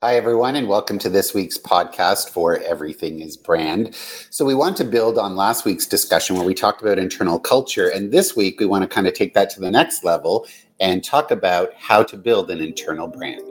Hi, everyone, and welcome to this week's podcast for Everything is Brand. So, we want to build on last week's discussion where we talked about internal culture. And this week, we want to kind of take that to the next level and talk about how to build an internal brand.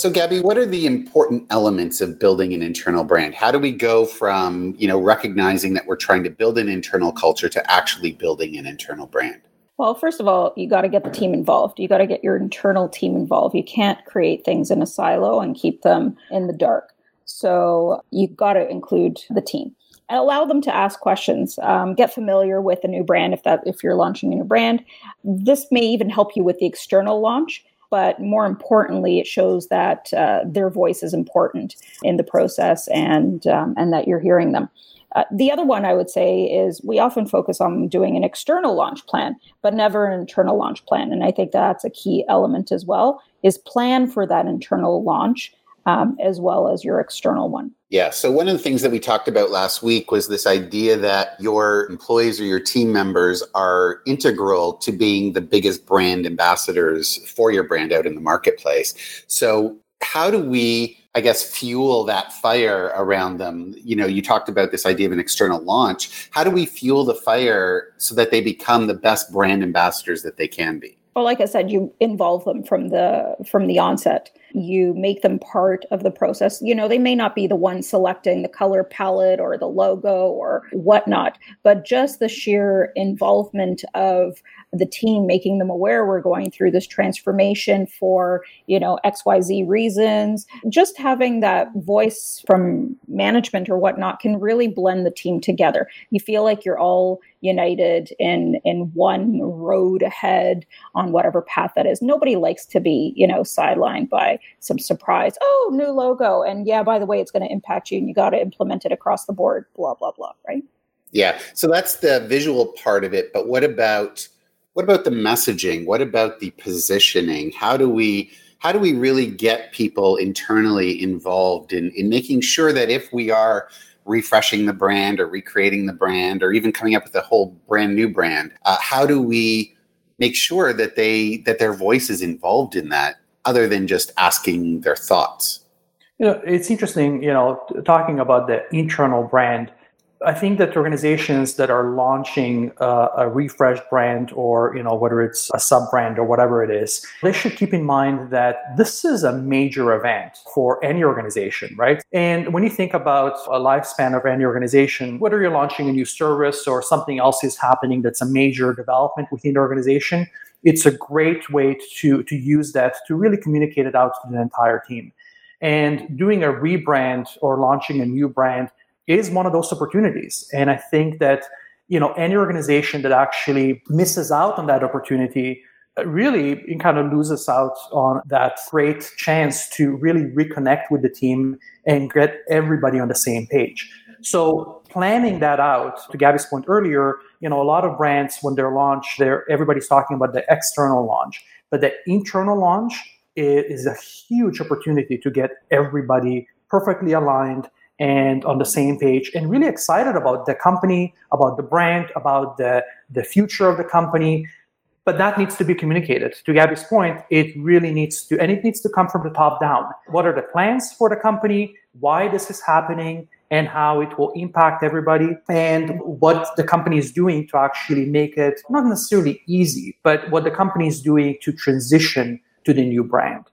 So, Gabby, what are the important elements of building an internal brand? How do we go from, you know, recognizing that we're trying to build an internal culture to actually building an internal brand? Well, first of all, you got to get the team involved. You got to get your internal team involved. You can't create things in a silo and keep them in the dark. So, you've got to include the team and allow them to ask questions um, get familiar with a new brand if that if you're launching a new brand this may even help you with the external launch but more importantly, it shows that uh, their voice is important in the process and um, and that you're hearing them. Uh, the other one I would say is we often focus on doing an external launch plan, but never an internal launch plan. And I think that's a key element as well is plan for that internal launch um, as well as your external one. Yeah. So, one of the things that we talked about last week was this idea that your employees or your team members are integral to being the biggest brand ambassadors for your brand out in the marketplace. So, how do we I guess, fuel that fire around them. You know, you talked about this idea of an external launch. How do we fuel the fire so that they become the best brand ambassadors that they can be? Like I said, you involve them from the from the onset. You make them part of the process. You know, they may not be the one selecting the color palette or the logo or whatnot, but just the sheer involvement of the team, making them aware we're going through this transformation for, you know, XYZ reasons. Just having that voice from management or whatnot can really blend the team together. You feel like you're all united in in one road ahead on whatever path that is. Nobody likes to be, you know, sidelined by some surprise. Oh, new logo. And yeah, by the way, it's going to impact you and you got to implement it across the board, blah, blah, blah, right? Yeah. So that's the visual part of it. But what about what about the messaging? What about the positioning? How do we how do we really get people internally involved in, in making sure that if we are refreshing the brand or recreating the brand or even coming up with a whole brand new brand, uh, how do we make sure that they that their voice is involved in that other than just asking their thoughts? You know, it's interesting, you know, talking about the internal brand I think that organizations that are launching uh, a refreshed brand or, you know, whether it's a sub brand or whatever it is, they should keep in mind that this is a major event for any organization, right? And when you think about a lifespan of any organization, whether you're launching a new service or something else is happening that's a major development within the organization, it's a great way to, to use that to really communicate it out to the entire team. And doing a rebrand or launching a new brand is one of those opportunities. And I think that, you know, any organization that actually misses out on that opportunity uh, really kind of loses out on that great chance to really reconnect with the team and get everybody on the same page. So planning that out, to Gabby's point earlier, you know, a lot of brands when they're launched, they're everybody's talking about the external launch, but the internal launch is, is a huge opportunity to get everybody perfectly aligned and on the same page and really excited about the company, about the brand, about the, the future of the company. But that needs to be communicated. To Gabby's point, it really needs to, and it needs to come from the top down. What are the plans for the company? Why this is happening? And how it will impact everybody, and what the company is doing to actually make it not necessarily easy, but what the company is doing to transition to the new brand.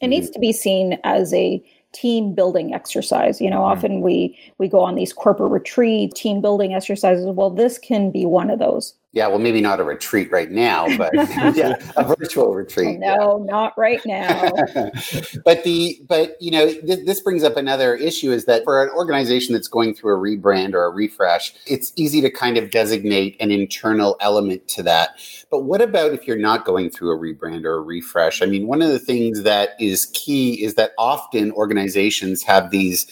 It needs to be seen as a team building exercise. You know mm often we we go on these corporate retreat team building exercises. Well this can be one of those yeah, well, maybe not a retreat right now, but yeah, a virtual retreat. No, yeah. not right now. but the but you know th- this brings up another issue is that for an organization that's going through a rebrand or a refresh, it's easy to kind of designate an internal element to that. But what about if you're not going through a rebrand or a refresh? I mean, one of the things that is key is that often organizations have these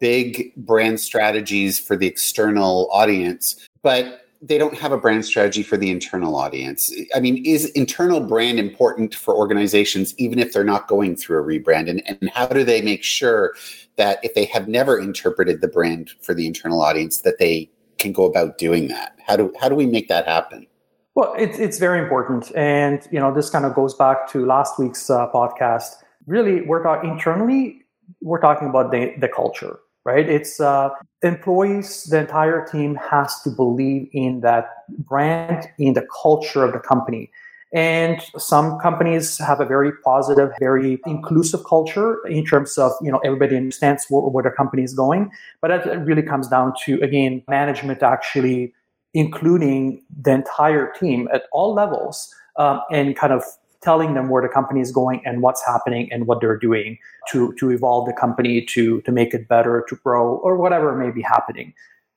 big brand strategies for the external audience, but they don't have a brand strategy for the internal audience. I mean, is internal brand important for organizations even if they're not going through a rebrand? And, and how do they make sure that if they have never interpreted the brand for the internal audience, that they can go about doing that? How do how do we make that happen? Well, it's it's very important, and you know this kind of goes back to last week's uh, podcast. Really, we're talking internally. We're talking about the the culture, right? It's uh, employees. The entire team has to believe in that brand, in the culture of the company. And some companies have a very positive, very inclusive culture in terms of, you know, everybody understands where, where the company is going. But that really comes down to, again, management actually including the entire team at all levels um, and kind of telling them where the company is going and what's happening and what they're doing to, to evolve the company, to, to make it better, to grow, or whatever may be happening.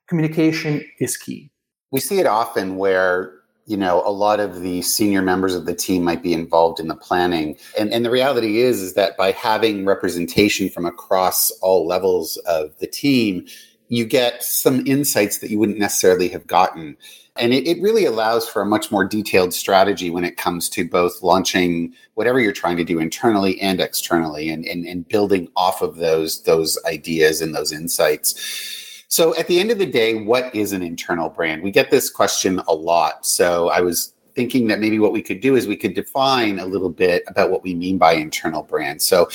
Communication is key. We see it often where you know a lot of the senior members of the team might be involved in the planning and and the reality is is that by having representation from across all levels of the team you get some insights that you wouldn't necessarily have gotten. And it, it, really allows for a much more detailed strategy when it comes to both launching whatever you're trying to do internally and externally and, and, and building off of those, those ideas and those insights. So at the end of the day, what is an internal brand? We get this question a lot. So I was thinking that maybe what we could do is we could define a little bit about what we mean by internal brand. So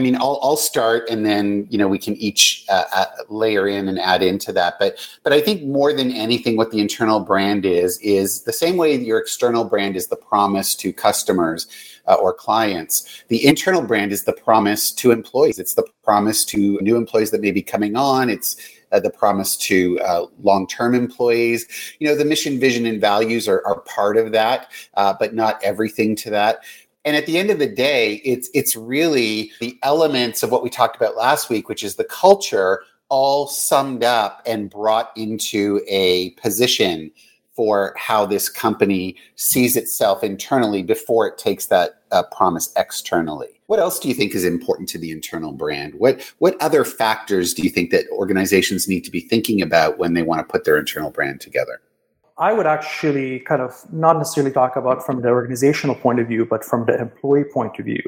I mean, I'll, I'll start and then, you know, we can each uh, uh, layer in and add into that. But, but I think more than anything, what the internal brand is, is the same way your external brand is the promise to customers uh, or clients. The internal brand is the promise to employees. It's the promise to new employees that may be coming on. It's, uh, the promise to uh, long-term employees. You know, the mission, vision, and values are, are part of that, uh, but not everything to that. And at the end of the day, it's it's really the elements of what we talked about last week, which is the culture all summed up and brought into a position for how this company sees itself internally before it takes that uh, promise externally. What else do you think is important to the internal brand? What what other factors do you think that organizations need to be thinking about when they want to put their internal brand together? I would actually kind of not necessarily talk about from the organizational point of view, but from the employee point of view.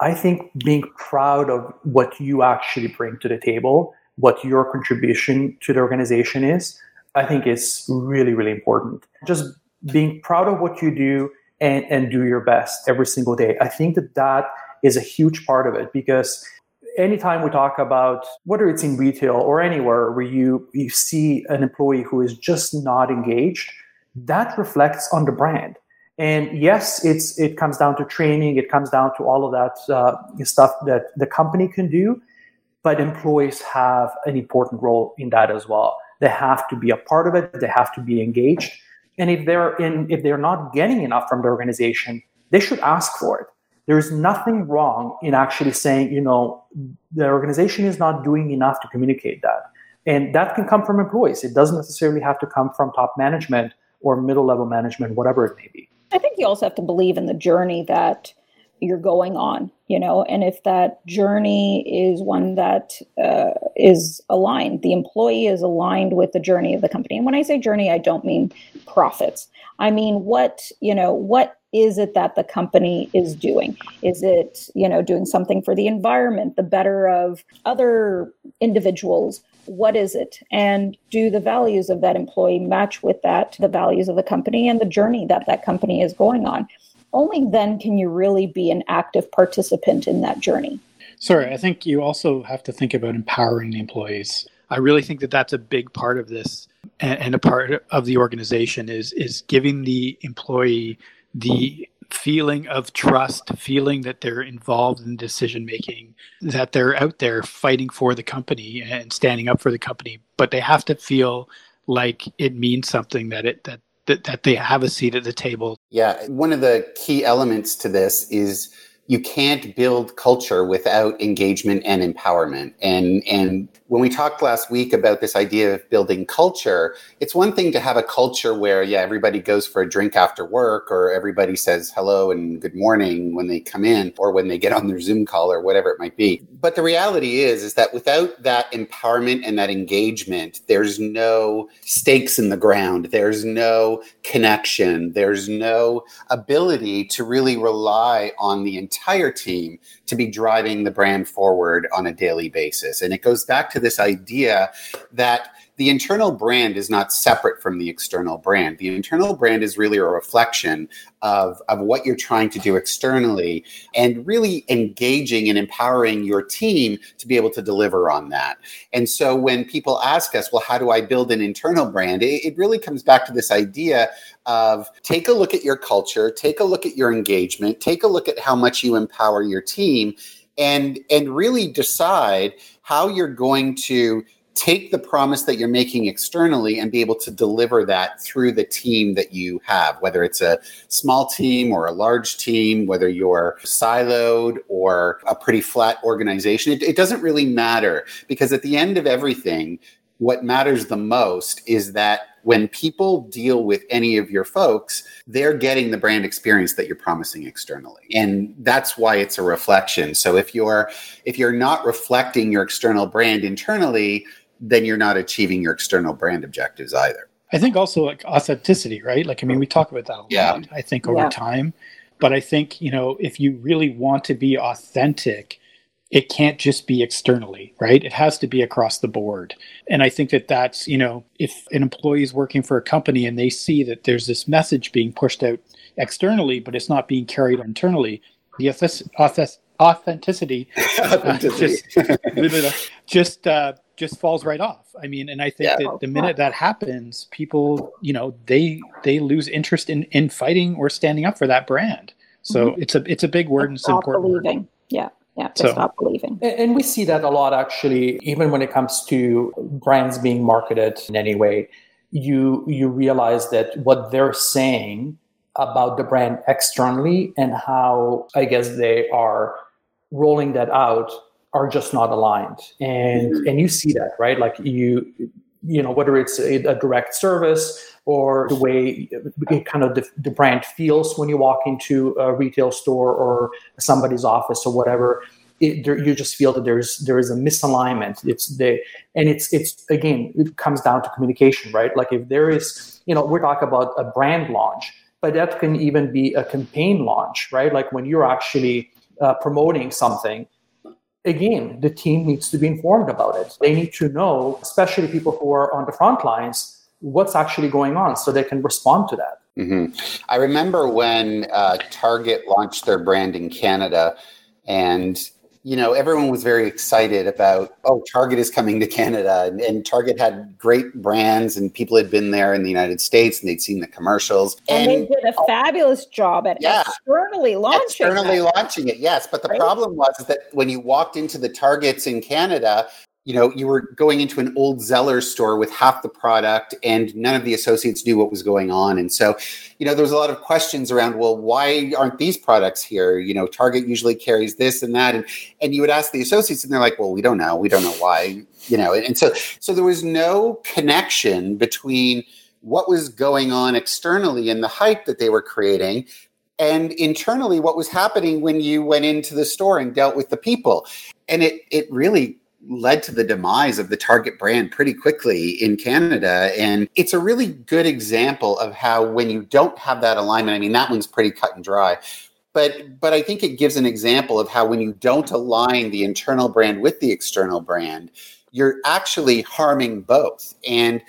I think being proud of what you actually bring to the table, what your contribution to the organization is, I think is really, really important. Just being proud of what you do and, and do your best every single day. I think that that is a huge part of it because anytime we talk about whether it's in retail or anywhere where you, you see an employee who is just not engaged, that reflects on the brand. And yes, it's it comes down to training, it comes down to all of that uh, stuff that the company can do, but employees have an important role in that as well. They have to be a part of it. They have to be engaged. And if they're in, if they're not getting enough from the organization, they should ask for it there's nothing wrong in actually saying, you know, the organization is not doing enough to communicate that. And that can come from employees. It doesn't necessarily have to come from top management or middle level management, whatever it may be. I think you also have to believe in the journey that you're going on, you know, and if that journey is one that uh, is aligned, the employee is aligned with the journey of the company. And when I say journey, I don't mean profits. I mean what, you know, what is it that the company is doing? Is it, you know, doing something for the environment, the better of other individuals? What is it? And do the values of that employee match with that, the values of the company and the journey that that company is going on? Only then can you really be an active participant in that journey. Sorry, I think you also have to think about empowering the employees. I really think that that's a big part of this and, a part of the organization is is giving the employee the feeling of trust, feeling that they're involved in decision making, that they're out there fighting for the company and standing up for the company, but they have to feel like it means something that it that that, that they have a seat at the table. Yeah, one of the key elements to this is you can't build culture without engagement and empowerment. And and when we talked last week about this idea of building culture, it's one thing to have a culture where yeah, everybody goes for a drink after work or everybody says hello and good morning when they come in or when they get on their Zoom call or whatever it might be. But the reality is is that without that empowerment and that engagement, there's no stakes in the ground. There's no connection. There's no ability to really rely on the entire team to be driving the brand forward on a daily basis. And it goes back to this idea that the internal brand is not separate from the external brand. The internal brand is really a reflection of, of what you're trying to do externally and really engaging and empowering your team to be able to deliver on that. And so when people ask us, well, how do I build an internal brand? It, it really comes back to this idea of take a look at your culture, take a look at your engagement, take a look at how much you empower your team and and really decide how you're going to take the promise that you're making externally and be able to deliver that through the team that you have, whether it's a small team or a large team, whether you're siloed or a pretty flat organization. It, it doesn't really matter because at the end of everything, what matters the most is that when people deal with any of your folks, they're getting the brand experience that you're promising externally. And that's why it's a reflection. So if you're if you're not reflecting your external brand internally, then you're not achieving your external brand objectives either. I think also like authenticity, right? Like, I mean, we talk about that a Yeah. lot, I think, over Yeah. time. But I think, you know, if you really want to be authentic, it can't just be externally, right? It has to be across the board. And I think that that's, you know, if an employee is working for a company and they see that there's this message being pushed out externally, but it's not being carried internally, the auth- auth- authenticity Authenticity. just just uh, just falls right off. I mean, and I think Yeah. that the minute that happens, people, you know, they they lose interest in in fighting or standing up for that brand. So mm-hmm. it's a it's a big word and it's an stop important. word. believing. Yeah, yeah. To So- stop believing. And and we see that a lot actually, even when it comes to brands being marketed in any way, you you realize that what they're saying about the brand externally and how I guess they are rolling that out are just not aligned. And and you see that, right? Like you you know, whether it's a, a direct service or the way it kind of the, the brand feels when you walk into a retail store or somebody's office or whatever it, there, you just feel that there's there is a misalignment. It's the and it's it's again it comes down to communication, right? Like if there is you know we're talking about a brand launch, but that can even be a campaign launch, right? Like when you're actually uh, promoting something. Again, the team needs to be informed about it. They need to know, especially people who are on the front lines, what's actually going on, so they can respond to that. hmm I remember when uh, Target launched their brand in Canada, and you know everyone was very excited about oh Target is coming to Canada, and, and Target had great brands, and people had been there in the United States, and they'd seen the commercials, And, they did a fabulous job at Yeah. externally launching. externally that. launching it yes but the Right. problem was that when you walked into the targets in canada you know you were going into an old Zellers store with half the product and none of the associates knew what was going on. And so you know there was a lot of questions around well why aren't these products here? You know target usually carries this and that. And and you would ask the associates and they're like well we don't know. We don't know why you know. And, so so there was no connection between what was going on externally and the hype that they were creating and internally what was happening when you went into the store and dealt with the people. And it it really led to the demise of the target brand pretty quickly in canada. And it's a really good example of how when you don't have that alignment i mean that one's pretty cut and dry. But but i think it gives an example of how when you don't align the internal brand with the external brand you're actually harming both. And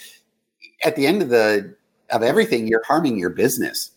at the end of the of everything you're harming your business.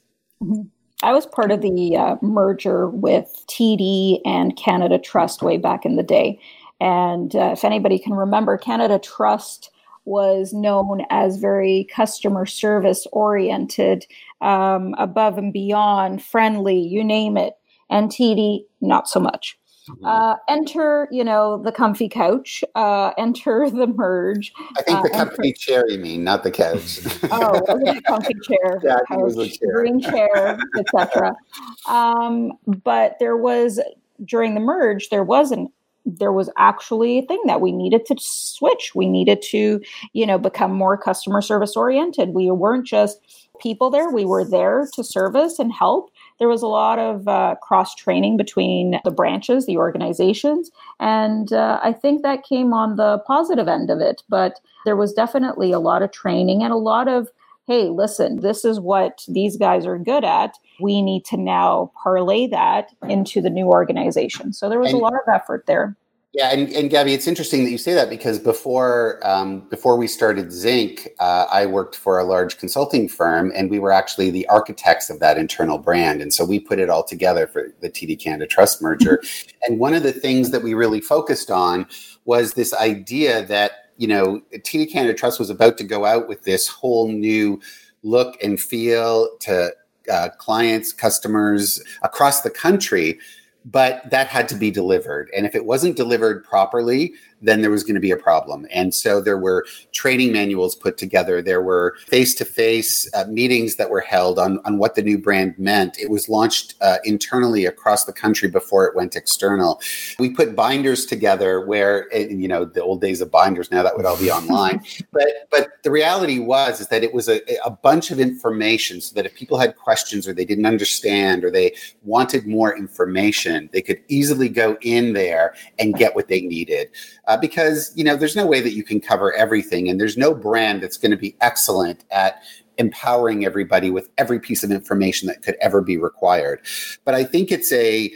I was part of the uh, merger with TD and Canada Trust way back in the day. And uh, if anybody can remember, Canada Trust was known as very customer service oriented, um, above and beyond, friendly, you name it. And TD, not so much. Mm-hmm. Uh, enter, you know, the comfy couch. Uh, enter the merge. I think the uh, comfy enter- chair. You mean, not the couch? oh, it comfy chair? Yeah, couch, chair. green chair, etc. Um, but there was during the merge, there wasn't there was actually a thing that we needed to switch. We needed to, you know, become more customer service oriented. We weren't just people there. We were there to service and help there was a lot of uh, cross training between the branches, the organizations, and uh, I think that came on the positive end of it. But there was definitely a lot of training and a lot of hey, listen, this is what these guys are good at. We need to now parlay that into the new organization. So there was and, a lot of effort there. Yeah, and, and Gabby, it's interesting that you say that because before um, before we started Zinc, uh, I worked for a large consulting firm, and we were actually the architects of that internal brand, and so we put it all together for the TD Canada Trust merger. and one of the things that we really focused on was this idea that you know TD Canada Trust was about to go out with this whole new look and feel to uh, clients, customers across the country but that had to be delivered. And if it wasn't delivered properly, then there was going to be a problem. And so there were training manuals put together. There were face to face meetings that were held on, on what the new brand meant. It was launched uh, internally across the country before it went external. We put binders together where, eh, you know, the old days of binders, now that would all be online. but, but the reality was is that it was a, a bunch of information so that if people had questions or they didn't understand or they wanted more information, they could easily go in there and get what they needed uh, because you know there's no way that you can cover everything, and there's no brand that's going to be excellent at empowering everybody with every piece of information that could ever be required. But I think it's a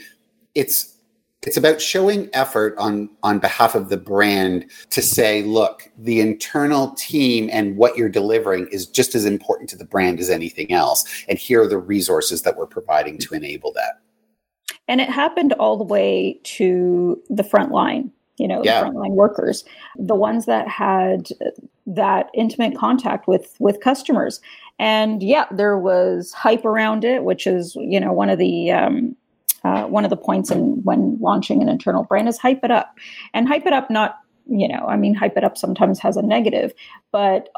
it's it's about showing effort on on behalf of the brand to say look the internal team and what you're delivering is just as important to the brand as anything else and here are the resources that we're providing to enable that and it happened all the way to the front line you know, yeah. frontline workers, the ones that had that intimate contact with with customers. And yeah, there was hype around it, which is you know one of the um, uh, one of the points in when launching an internal brand is hype it up, and hype it up not you know I mean hype it up sometimes has a negative, but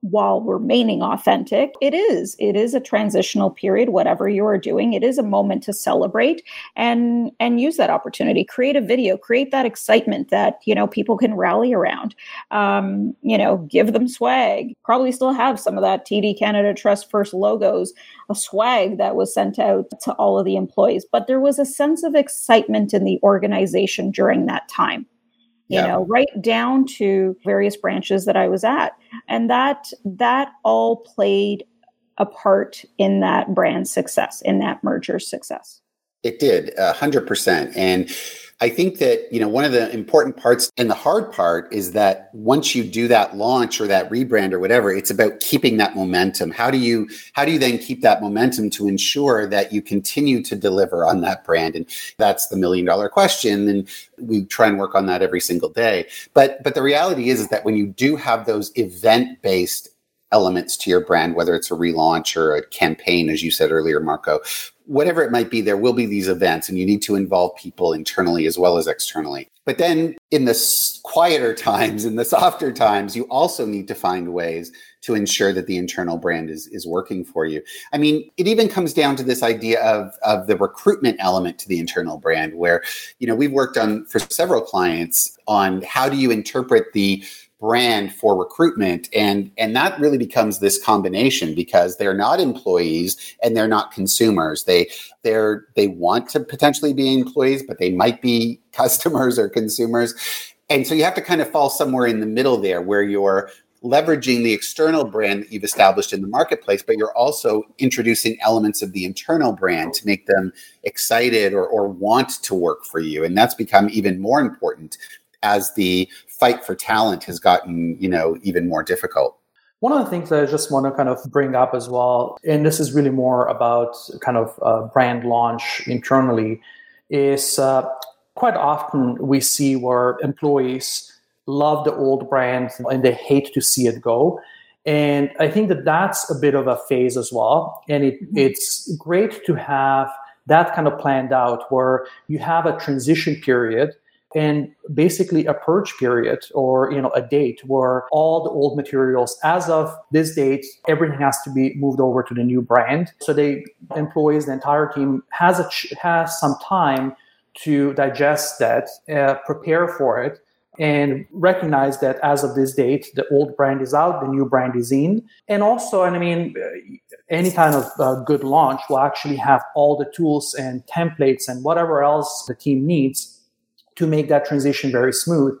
while remaining authentic it is. It is a transitional period whatever you are doing. It is a moment to celebrate and and use that opportunity. Create a video create that excitement that you know people can rally around. Um, you know give them swag. Probably still have some of that td canada trust first logos a swag that was sent out to all of the employees but there was a sense of excitement in the organization during that time you know right down to various branches that i was at. And that that all played a part in that brand success in that merger success. It did, a hundred percent. And I think that, you know, one of the important parts and the hard part is that once you do that launch or that rebrand or whatever, it's about keeping that momentum. How do you how do you then keep that momentum to ensure that you continue to deliver on that brand? And that's the million dollar question. And we try and work on that every single day. But but the reality is is that when you do have those event based elements to your brand, whether it's a relaunch or a campaign, as you said earlier, Marco, whatever it might be, there will be these events and you need to involve people internally as well as externally. But then in the quieter times, in the softer times, you also need to find ways to ensure that the internal brand is, is working for you. I mean, it even comes down to this idea of, of the recruitment element to the internal brand, where, you know, we've worked on for several clients on how do you interpret the brand for recruitment. And and that really becomes this combination because they're not employees and they're not consumers. They they're they want to potentially be employees but they might be customers or consumers. And so you have to kind of fall somewhere in the middle there where you're leveraging the external brand that you've established in the marketplace, but you're also introducing elements of the internal brand to make them excited or, or want to work for you. And that's become even more important as the fight for talent has gotten, you know, even more difficult. One of the things that I just want to kind of bring up as well, and this is really more about kind of uh, brand launch internally, is uh, quite often we see where employees love the old brand and they hate to see it go. And I think that that's a bit of a phase as well. And it, mm-hmm. it's great to have that kind of planned out where you have a transition period and basically a purge period or you know a date where all the old materials as of this date everything has to be moved over to the new brand. So the employees the entire team has a has some time to digest that uh, prepare for it and recognize that as of this date the old brand is out the new brand is in. And also and i mean any kind of uh, good launch will actually have all the tools and templates and whatever else the team needs to make that transition very smooth.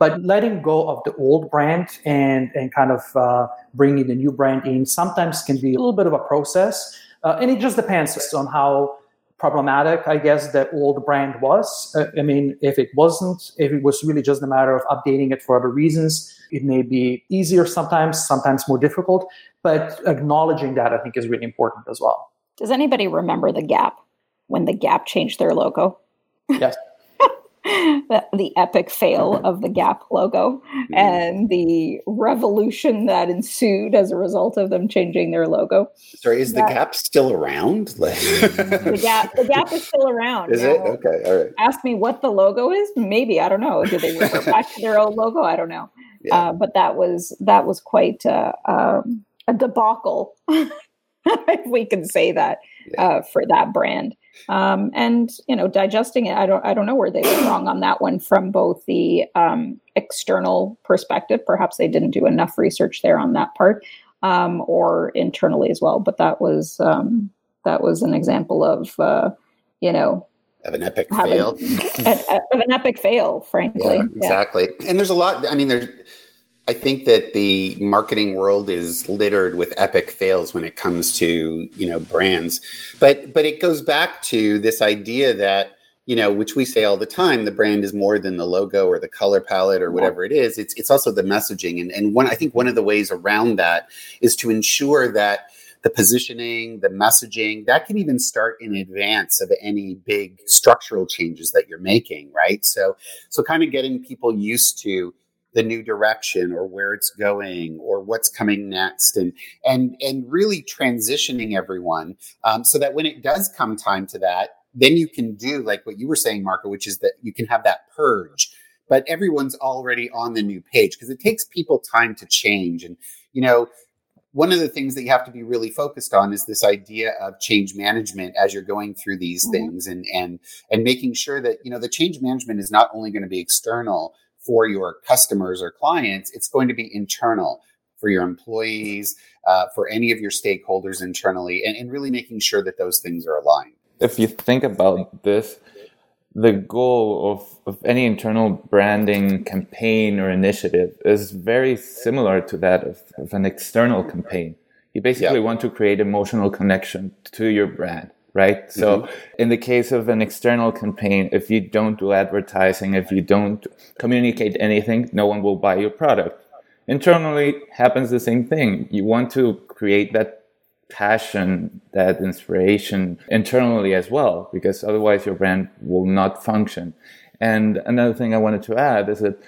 But letting go of the old brand and, and kind of uh, bringing the new brand in sometimes can be a little bit of a process. Uh, and it just depends on how problematic, I guess, the old brand was. Uh, I mean, if it wasn't, if it was really just a matter of updating it for other reasons, it may be easier sometimes, sometimes more difficult. But acknowledging that, I think, is really important as well. Does anybody remember the Gap when the Gap changed their logo? Yes. The, the epic fail of the Gap logo mm-hmm. and the revolution that ensued as a result of them changing their logo. Sorry, is that, the Gap still around? the Gap, the Gap is still around. Is it okay? All right. Ask me what the logo is. Maybe I don't know. Did they revert back to their old logo? I don't know. Yeah. Uh, but that was that was quite uh, um, a debacle, if we can say that, uh, for that brand. Um, and you know digesting it i don't i don't know where they were wrong on that one from both the um, external perspective. Perhaps they didn't do enough research there on that part um, or internally as well. But that was um, that was an example of uh, you know of an epic fail. of an epic fail frankly. Yeah, exactly. Yeah. and there's a lot i mean there's I think that the marketing world is littered with epic fails when it comes to you know brands, but but it goes back to this idea that you know which we say all the time the brand is more than the logo or the color palette or whatever it is. It's it's also the messaging and and one I think one of the ways around that is to ensure that the positioning, the messaging, that can even start in advance of any big structural changes that you're making, right? So so kind of getting people used to the new direction or where it's going or what's coming next and and and really transitioning everyone um, so that when it does come time to that then you can do like what you were saying marco which is that you can have that purge but everyone's already on the new page because it takes people time to change and you know one of the things that you have to be really focused on is this idea of change management as you're going through these mm-hmm. things and and and making sure that you know the change management is not only going to be external for your customers or clients, it's going to be internal for your employees, uh, for any of your stakeholders internally, and, and really making sure that those things are aligned. If you think about this, the goal of, of any internal branding campaign or initiative is very similar to that of, of an external campaign. You basically yeah. want to create emotional connection to your brand right? So mm-hmm. in the case of an external campaign, if you don't do advertising, if you don't communicate anything, no one will buy your product. Internally happens the same thing. You want to create that passion, that inspiration internally as well, because otherwise your brand will not function. And another thing I wanted to add is that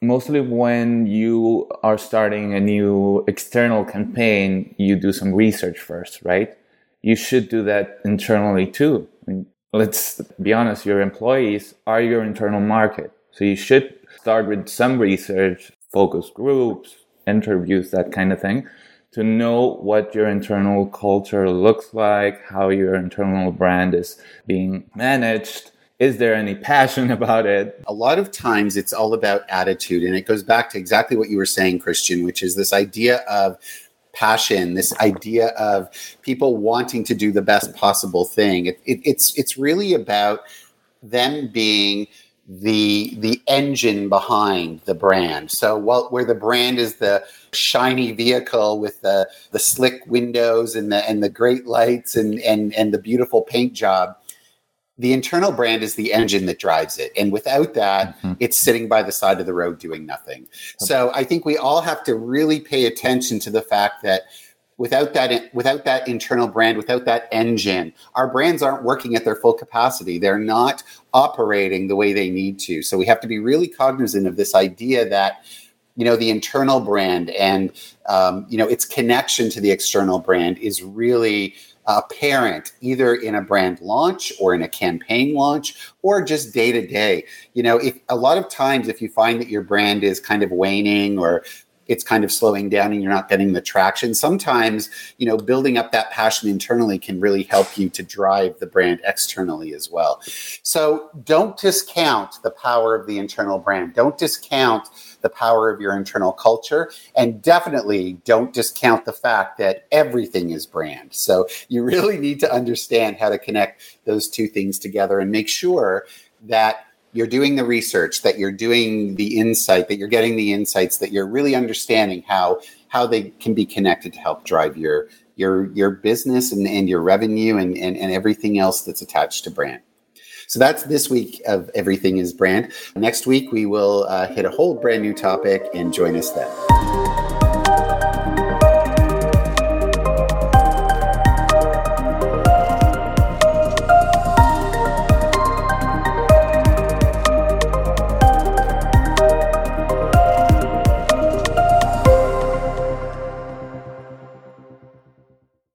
mostly when you are starting a new external campaign, you do some research first, right? You should do that internally too. I mean, let's be honest, your employees are your internal market. So you should start with some research, focus groups, interviews, that kind of thing to know what your internal culture looks like, how your internal brand is being managed. Is there any passion about it? A lot of times it's all about attitude. And it goes back to exactly what you were saying, Christian, which is this idea of passion, this idea of people wanting to do the best possible thing. It, it, it's it's really about them being the the engine behind the brand. So while, where the brand is the shiny vehicle with the the slick windows and the and the great lights and and and the beautiful paint job, the internal brand is the engine that drives it. And without that, mm-hmm. it's sitting by the side of the road doing nothing. So I think we all have to really pay attention to the fact that without that without that internal brand without that engine our brands aren't working at their full capacity they're not operating the way they need to so we have to be really cognizant of this idea that you know the internal brand and um, you know its connection to the external brand is really apparent either in a brand launch or in a campaign launch or just day to day. You know, if a lot of times if you find that your brand is kind of waning or it's kind of slowing down and you're not getting the traction. Sometimes you know building up that passion internally can really help you to drive the brand externally as well. So don't discount the power of the internal brand. Don't discount the power of your internal culture. And definitely don't discount the fact that everything is brand. So you really need to understand how to connect those two things together and make sure that you're doing the research, that you're doing the insight, that you're getting the insights, that you're really understanding how how they can be connected to help drive your your your business and, and your revenue and, and, and everything else that's attached to brand. So that's this week of Everything is Brand. Next week, we will uh, hit a whole brand new topic and join us then.